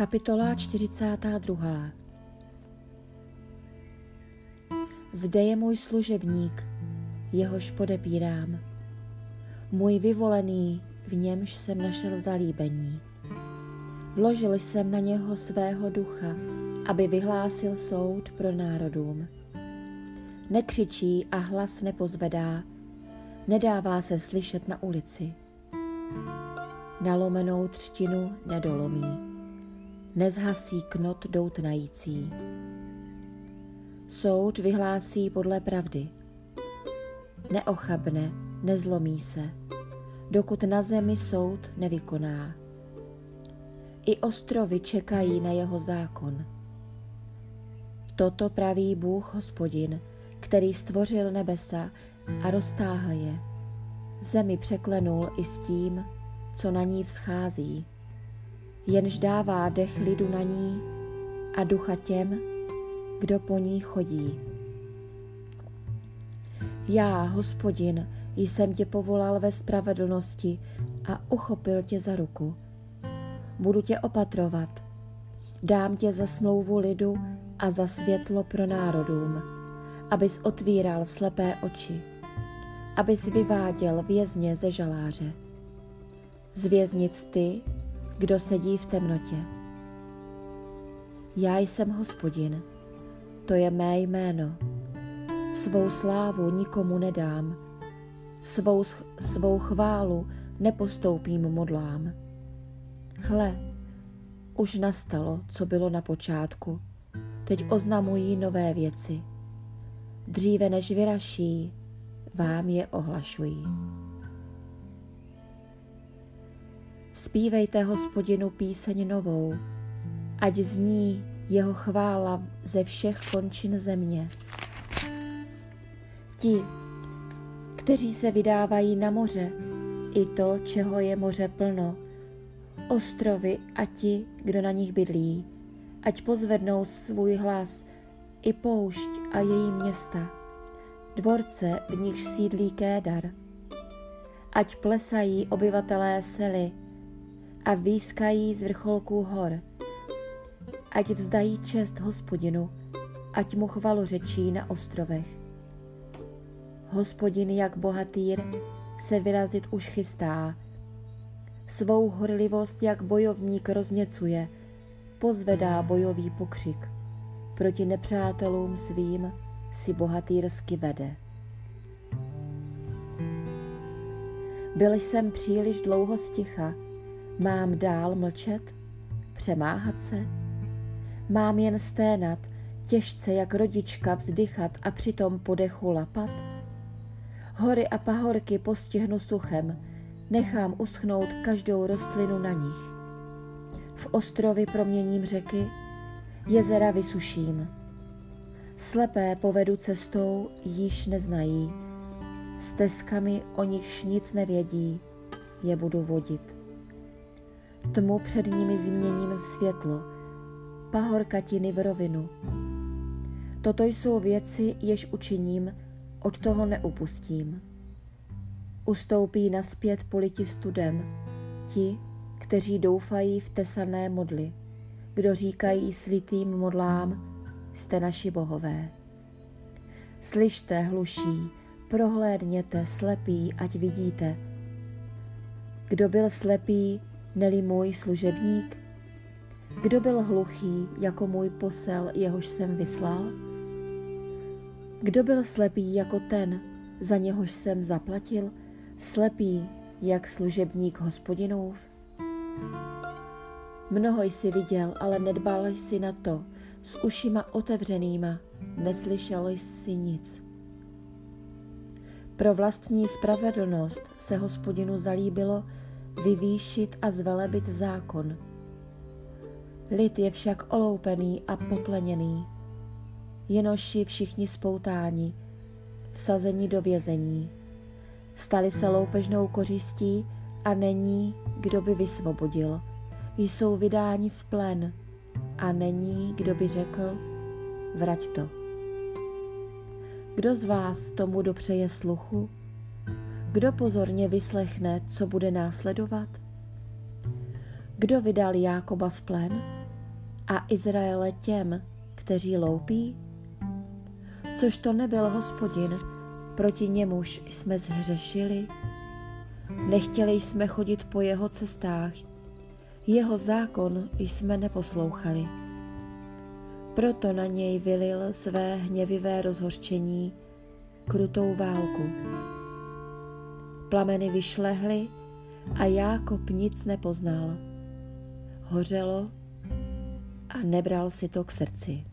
Kapitola 42. Zde je můj služebník, jehož podepírám. Můj vyvolený, v němž jsem našel zalíbení. Vložil jsem na něho svého ducha, aby vyhlásil soud pro národům. Nekřičí a hlas nepozvedá, nedává se slyšet na ulici. Nalomenou třtinu nedolomí, nezhasí knot doutnající. Soud vyhlásí podle pravdy. Neochabne, nezlomí se, dokud na zemi soud nevykoná. I ostrovy čekají na jeho zákon. Toto praví Bůh hospodin, který stvořil nebesa a roztáhl je. Zemi překlenul i s tím, co na ní vzchází. Jenž dává dech lidu na ní a ducha těm, kdo po ní chodí. Já, hospodin, jsem tě povolal ve spravedlnosti a uchopil tě za ruku. Budu tě opatrovat. Dám tě za smlouvu lidu a za světlo pro národům, abys otvíral slepé oči, abys vyváděl vězně ze žaláře. Z věznic ty, kdo sedí v temnotě. Já jsem hospodin, to je mé jméno. Svou slávu nikomu nedám, svou, svou chválu nepostoupím modlám. Hle, už nastalo, co bylo na počátku. Teď oznamují nové věci. Dříve než vyraší, vám je ohlašují. Spívejte hospodinu píseň novou, ať zní jeho chvála ze všech končin země. Ti, kteří se vydávají na moře, i to, čeho je moře plno, ostrovy a ti, kdo na nich bydlí, ať pozvednou svůj hlas, i poušť a její města, dvorce, v nich sídlí Kédar. Ať plesají obyvatelé sely a výskají z vrcholků hor, ať vzdají čest hospodinu, ať mu chvalu řečí na ostrovech. Hospodin jak bohatýr se vyrazit už chystá, svou horlivost jak bojovník rozněcuje, pozvedá bojový pokřik, proti nepřátelům svým si bohatýrsky vede. Byl jsem příliš dlouho sticha, mám dál mlčet, přemáhat se? Mám jen sténat, těžce jak rodička vzdychat a přitom podechu lapat? Hory a pahorky postihnu suchem, nechám uschnout každou rostlinu na nich. V ostrovy proměním řeky, jezera vysuším. Slepé povedu cestou, již neznají. Stezkami o nichž nic nevědí, je budu vodit. Tmu před nimi změním v světlo, pahorkatiny v rovinu. Toto jsou věci, jež učiním, od toho neupustím. Ustoupí naspět politi studem ti, kteří doufají v tesané modly, kdo říkají slitým modlám, jste naši bohové. Slyšte, hluší, prohlédněte, slepí, ať vidíte. Kdo byl slepý, neli můj služebník? Kdo byl hluchý, jako můj posel, jehož jsem vyslal? Kdo byl slepý jako ten, za něhož jsem zaplatil, slepý, jak služebník hospodinův? Mnoho jsi viděl, ale nedbal jsi na to, s ušima otevřenýma, neslyšel jsi nic. Pro vlastní spravedlnost se hospodinu zalíbilo vyvýšit a zvelebit zákon. Lid je však oloupený a popleněný, jenoši všichni spoutáni, vsazení do vězení. Stali se loupežnou kořistí a není, kdo by vysvobodil. Jsou vydáni v plen a není, kdo by řekl, vrať to. Kdo z vás tomu dopřeje sluchu? Kdo pozorně vyslechne, co bude následovat? Kdo vydal Jákoba v plen? a Izraele těm, kteří loupí? Což to nebyl hospodin, proti němuž jsme zhřešili? Nechtěli jsme chodit po jeho cestách, jeho zákon jsme neposlouchali. Proto na něj vylil své hněvivé rozhořčení, krutou válku. Plameny vyšlehly a Jákob nic nepoznal. Hořelo a nebral si to k srdci.